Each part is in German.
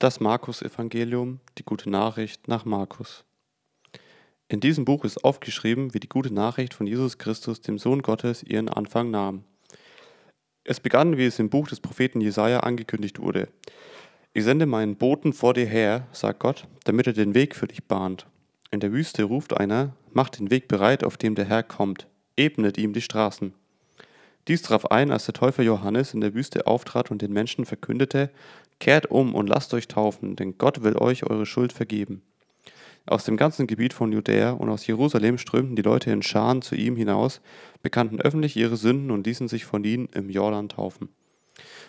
Das Markus-Evangelium, die gute Nachricht nach Markus. In diesem Buch ist aufgeschrieben, wie die gute Nachricht von Jesus Christus, dem Sohn Gottes, ihren Anfang nahm. Es begann, wie es im Buch des Propheten Jesaja angekündigt wurde. Ich sende meinen Boten vor dir her, sagt Gott, damit er den Weg für dich bahnt. In der Wüste ruft einer, macht den Weg bereit, auf dem der Herr kommt, ebnet ihm die Straßen. Dies traf ein, als der Täufer Johannes in der Wüste auftrat und den Menschen verkündete, Kehrt um und lasst euch taufen, denn Gott will euch eure Schuld vergeben. Aus dem ganzen Gebiet von Judäa und aus Jerusalem strömten die Leute in Scharen zu ihm hinaus, bekannten öffentlich ihre Sünden und ließen sich von ihnen im Jordan taufen.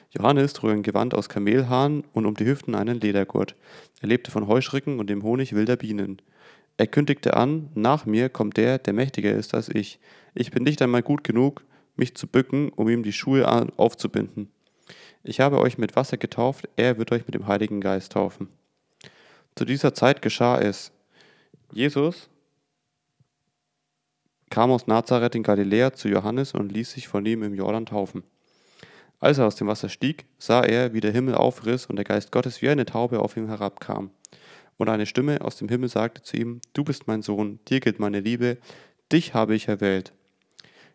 Johannes trug ein Gewand aus Kamelhaaren und um die Hüften einen Ledergurt. Er lebte von Heuschrecken und dem Honig wilder Bienen. Er kündigte an, nach mir kommt der, der mächtiger ist als ich. Ich bin nicht einmal gut genug, mich zu bücken, um ihm die Schuhe aufzubinden. Ich habe euch mit Wasser getauft, er wird euch mit dem Heiligen Geist taufen. Zu dieser Zeit geschah es. Jesus kam aus Nazareth in Galiläa zu Johannes und ließ sich von ihm im Jordan taufen. Als er aus dem Wasser stieg, sah er, wie der Himmel aufriss und der Geist Gottes wie eine Taube auf ihm herabkam. Und eine Stimme aus dem Himmel sagte zu ihm, Du bist mein Sohn, dir gilt meine Liebe, dich habe ich erwählt.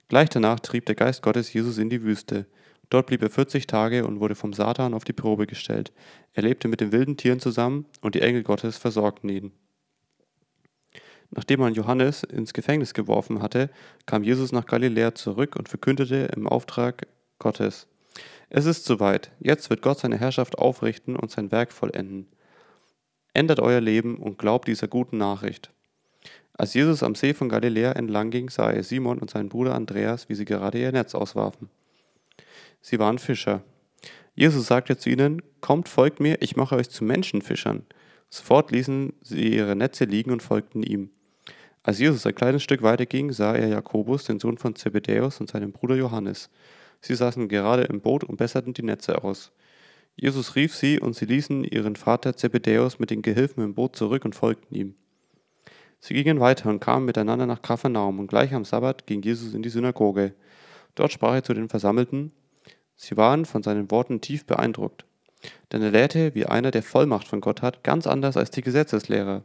Gleich danach trieb der Geist Gottes Jesus in die Wüste. Dort blieb er 40 Tage und wurde vom Satan auf die Probe gestellt. Er lebte mit den wilden Tieren zusammen und die Engel Gottes versorgten ihn. Nachdem man Johannes ins Gefängnis geworfen hatte, kam Jesus nach Galiläa zurück und verkündete im Auftrag Gottes. Es ist soweit, jetzt wird Gott seine Herrschaft aufrichten und sein Werk vollenden. Ändert euer Leben und glaubt dieser guten Nachricht. Als Jesus am See von Galiläa entlang ging, sah er Simon und seinen Bruder Andreas, wie sie gerade ihr Netz auswarfen. Sie waren Fischer. Jesus sagte zu ihnen, Kommt, folgt mir, ich mache euch zu Menschenfischern. Sofort ließen sie ihre Netze liegen und folgten ihm. Als Jesus ein kleines Stück weiter ging, sah er Jakobus, den Sohn von Zebedäus, und seinen Bruder Johannes. Sie saßen gerade im Boot und besserten die Netze aus. Jesus rief sie, und sie ließen ihren Vater Zebedäus mit den Gehilfen im Boot zurück und folgten ihm. Sie gingen weiter und kamen miteinander nach Kapharnaum, und gleich am Sabbat ging Jesus in die Synagoge. Dort sprach er zu den Versammelten. Sie waren von seinen Worten tief beeindruckt, denn er lehrte wie einer, der Vollmacht von Gott hat, ganz anders als die Gesetzeslehrer.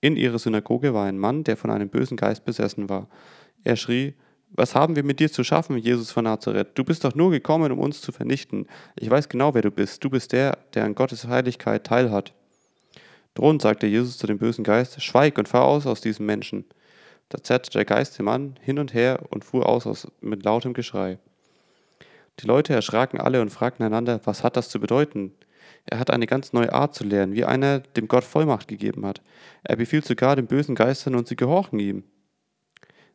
In ihrer Synagoge war ein Mann, der von einem bösen Geist besessen war. Er schrie, was haben wir mit dir zu schaffen, Jesus von Nazareth? Du bist doch nur gekommen, um uns zu vernichten. Ich weiß genau, wer du bist. Du bist der, der an Gottes Heiligkeit teilhat. Drohend sagte Jesus zu dem bösen Geist, schweig und fahr aus aus diesem Menschen. Da zerrte der Geist den Mann hin und her und fuhr aus, aus mit lautem Geschrei. Die Leute erschraken alle und fragten einander, was hat das zu bedeuten? Er hat eine ganz neue Art zu lehren, wie einer, dem Gott Vollmacht gegeben hat. Er befiehlt sogar den bösen Geistern und sie gehorchen ihm.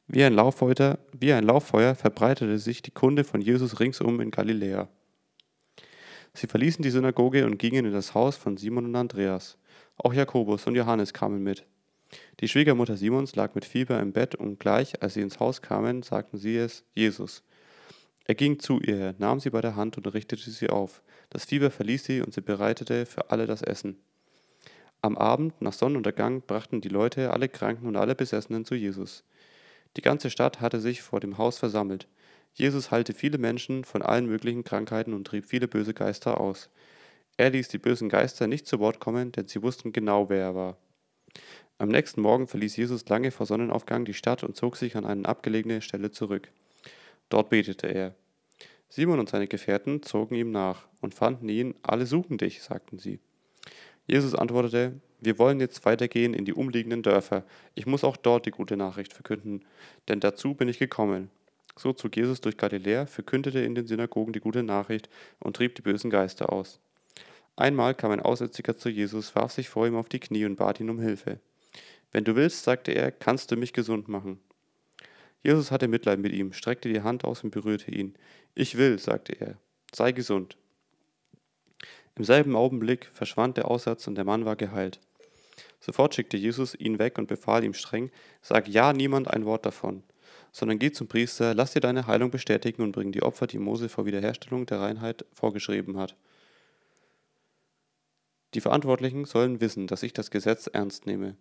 Wie ein, Lauffeuer, wie ein Lauffeuer verbreitete sich die Kunde von Jesus ringsum in Galiläa. Sie verließen die Synagoge und gingen in das Haus von Simon und Andreas. Auch Jakobus und Johannes kamen mit. Die Schwiegermutter Simons lag mit Fieber im Bett und gleich, als sie ins Haus kamen, sagten sie es Jesus. Er ging zu ihr, nahm sie bei der Hand und richtete sie auf. Das Fieber verließ sie und sie bereitete für alle das Essen. Am Abend, nach Sonnenuntergang, brachten die Leute alle Kranken und alle Besessenen zu Jesus. Die ganze Stadt hatte sich vor dem Haus versammelt. Jesus heilte viele Menschen von allen möglichen Krankheiten und trieb viele böse Geister aus. Er ließ die bösen Geister nicht zu Wort kommen, denn sie wussten genau, wer er war. Am nächsten Morgen verließ Jesus lange vor Sonnenaufgang die Stadt und zog sich an eine abgelegene Stelle zurück. Dort betete er. Simon und seine Gefährten zogen ihm nach und fanden ihn, alle suchen dich, sagten sie. Jesus antwortete, wir wollen jetzt weitergehen in die umliegenden Dörfer. Ich muss auch dort die gute Nachricht verkünden, denn dazu bin ich gekommen. So zog Jesus durch Galiläa, verkündete in den Synagogen die gute Nachricht und trieb die bösen Geister aus. Einmal kam ein Aussätziger zu Jesus, warf sich vor ihm auf die Knie und bat ihn um Hilfe. Wenn du willst, sagte er, kannst du mich gesund machen. Jesus hatte Mitleid mit ihm, streckte die Hand aus und berührte ihn. Ich will, sagte er, sei gesund. Im selben Augenblick verschwand der Aussatz und der Mann war geheilt. Sofort schickte Jesus ihn weg und befahl ihm streng, sag ja niemand ein Wort davon, sondern geh zum Priester, lass dir deine Heilung bestätigen und bring die Opfer, die Mose vor Wiederherstellung der Reinheit vorgeschrieben hat. Die Verantwortlichen sollen wissen, dass ich das Gesetz ernst nehme.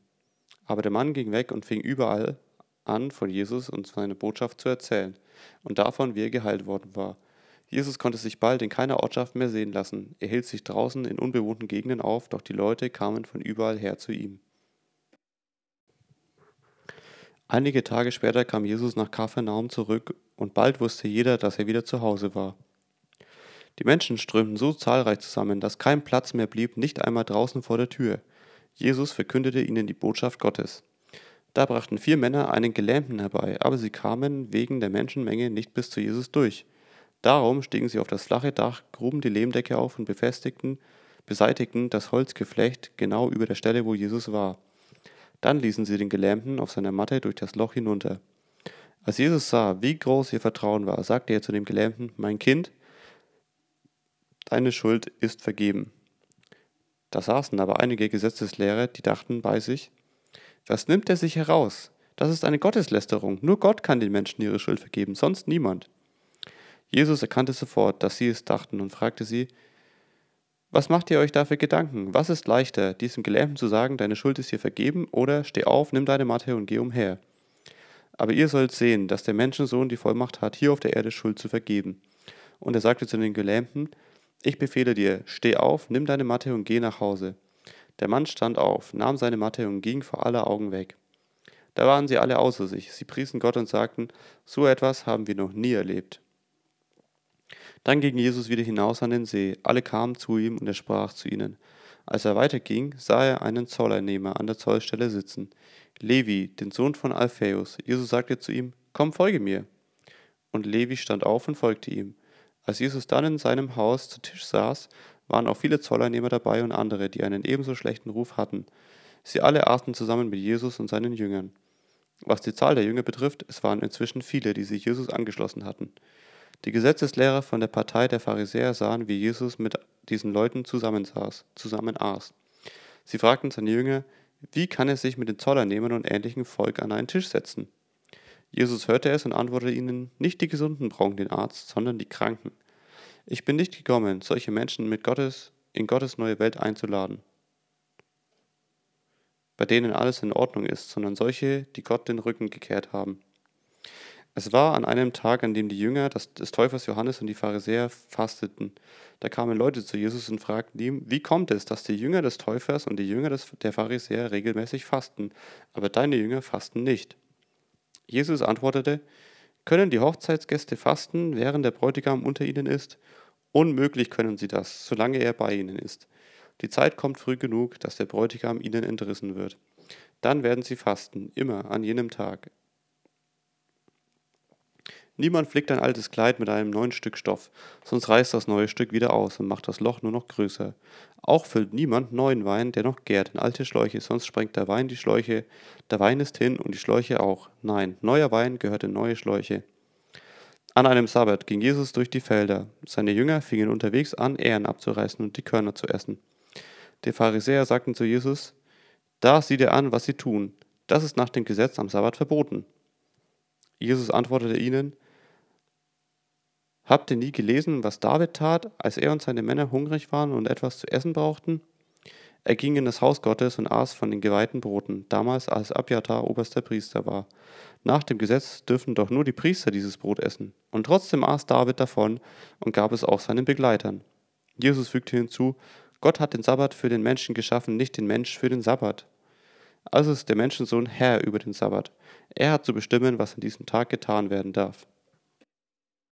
Aber der Mann ging weg und fing überall an, von Jesus und seiner Botschaft zu erzählen und davon, wie er geheilt worden war. Jesus konnte sich bald in keiner Ortschaft mehr sehen lassen. Er hielt sich draußen in unbewohnten Gegenden auf, doch die Leute kamen von überall her zu ihm. Einige Tage später kam Jesus nach Kapharnaum zurück und bald wusste jeder, dass er wieder zu Hause war. Die Menschen strömten so zahlreich zusammen, dass kein Platz mehr blieb, nicht einmal draußen vor der Tür. Jesus verkündete ihnen die Botschaft Gottes. Da brachten vier Männer einen Gelähmten herbei, aber sie kamen wegen der Menschenmenge nicht bis zu Jesus durch. Darum stiegen sie auf das flache Dach, gruben die Lehmdecke auf und befestigten, beseitigten das Holzgeflecht genau über der Stelle, wo Jesus war. Dann ließen sie den Gelähmten auf seiner Matte durch das Loch hinunter. Als Jesus sah, wie groß ihr Vertrauen war, sagte er zu dem Gelähmten, Mein Kind, deine Schuld ist vergeben. Da saßen aber einige Gesetzeslehrer, die dachten bei sich, was nimmt er sich heraus? Das ist eine Gotteslästerung. Nur Gott kann den Menschen ihre Schuld vergeben, sonst niemand. Jesus erkannte sofort, dass sie es dachten und fragte sie, was macht ihr euch da für Gedanken? Was ist leichter, diesem Gelähmten zu sagen, deine Schuld ist dir vergeben, oder steh auf, nimm deine Matte und geh umher? Aber ihr sollt sehen, dass der Menschensohn die Vollmacht hat, hier auf der Erde Schuld zu vergeben. Und er sagte zu den Gelähmten, ich befehle dir, steh auf, nimm deine Matte und geh nach Hause. Der Mann stand auf, nahm seine Matte und ging vor aller Augen weg. Da waren sie alle außer sich, sie priesen Gott und sagten, so etwas haben wir noch nie erlebt. Dann ging Jesus wieder hinaus an den See. Alle kamen zu ihm und er sprach zu ihnen. Als er weiterging, sah er einen Zolleinnehmer an der Zollstelle sitzen, Levi, den Sohn von Alphaeus. Jesus sagte zu ihm, Komm, folge mir. Und Levi stand auf und folgte ihm. Als Jesus dann in seinem Haus zu Tisch saß, waren auch viele Zolleinnehmer dabei und andere, die einen ebenso schlechten Ruf hatten. Sie alle aßen zusammen mit Jesus und seinen Jüngern. Was die Zahl der Jünger betrifft, es waren inzwischen viele, die sich Jesus angeschlossen hatten. Die Gesetzeslehrer von der Partei der Pharisäer sahen, wie Jesus mit diesen Leuten zusammensaß, zusammen aß. Sie fragten seine Jünger, wie kann er sich mit den Zollernehmern und ähnlichem Volk an einen Tisch setzen? Jesus hörte es und antwortete ihnen, nicht die Gesunden brauchen den Arzt, sondern die Kranken. Ich bin nicht gekommen, solche Menschen mit Gottes, in Gottes neue Welt einzuladen, bei denen alles in Ordnung ist, sondern solche, die Gott den Rücken gekehrt haben. Es war an einem Tag, an dem die Jünger des, Täufers Johannes und die Pharisäer fasteten. Da kamen Leute zu Jesus und fragten ihm, wie kommt es, dass die Jünger des Täufers und die Jünger des, der Pharisäer regelmäßig fasten, aber deine Jünger fasten nicht? Jesus antwortete, können die Hochzeitsgäste fasten, während der Bräutigam unter ihnen ist? Unmöglich können sie das, solange er bei ihnen ist. Die Zeit kommt früh genug, dass der Bräutigam ihnen entrissen wird. Dann werden sie fasten, immer an jenem Tag. Niemand flickt ein altes Kleid mit einem neuen Stück Stoff, sonst reißt das neue Stück wieder aus und macht das Loch nur noch größer. Auch füllt niemand neuen Wein, der noch gärt, in alte Schläuche, sonst sprengt der Wein die Schläuche, der Wein ist hin und die Schläuche auch. Nein, neuer Wein gehört in neue Schläuche. An einem Sabbat ging Jesus durch die Felder. Seine Jünger fingen unterwegs an, Ähren abzureißen und die Körner zu essen. Die Pharisäer sagten zu Jesus, da sieh dir an, was sie tun. Das ist nach dem Gesetz am Sabbat verboten. Jesus antwortete ihnen, Habt ihr nie gelesen, was David tat, als er und seine Männer hungrig waren und etwas zu essen brauchten? Er ging in das Haus Gottes und aß von den geweihten Broten, damals als Abjatar oberster Priester war. Nach dem Gesetz dürfen doch nur die Priester dieses Brot essen. Und trotzdem aß David davon und gab es auch seinen Begleitern. Jesus fügte hinzu, Gott hat den Sabbat für den Menschen geschaffen, nicht den Mensch für den Sabbat. Also ist der Menschensohn Herr über den Sabbat. Er hat zu bestimmen, was an diesem Tag getan werden darf.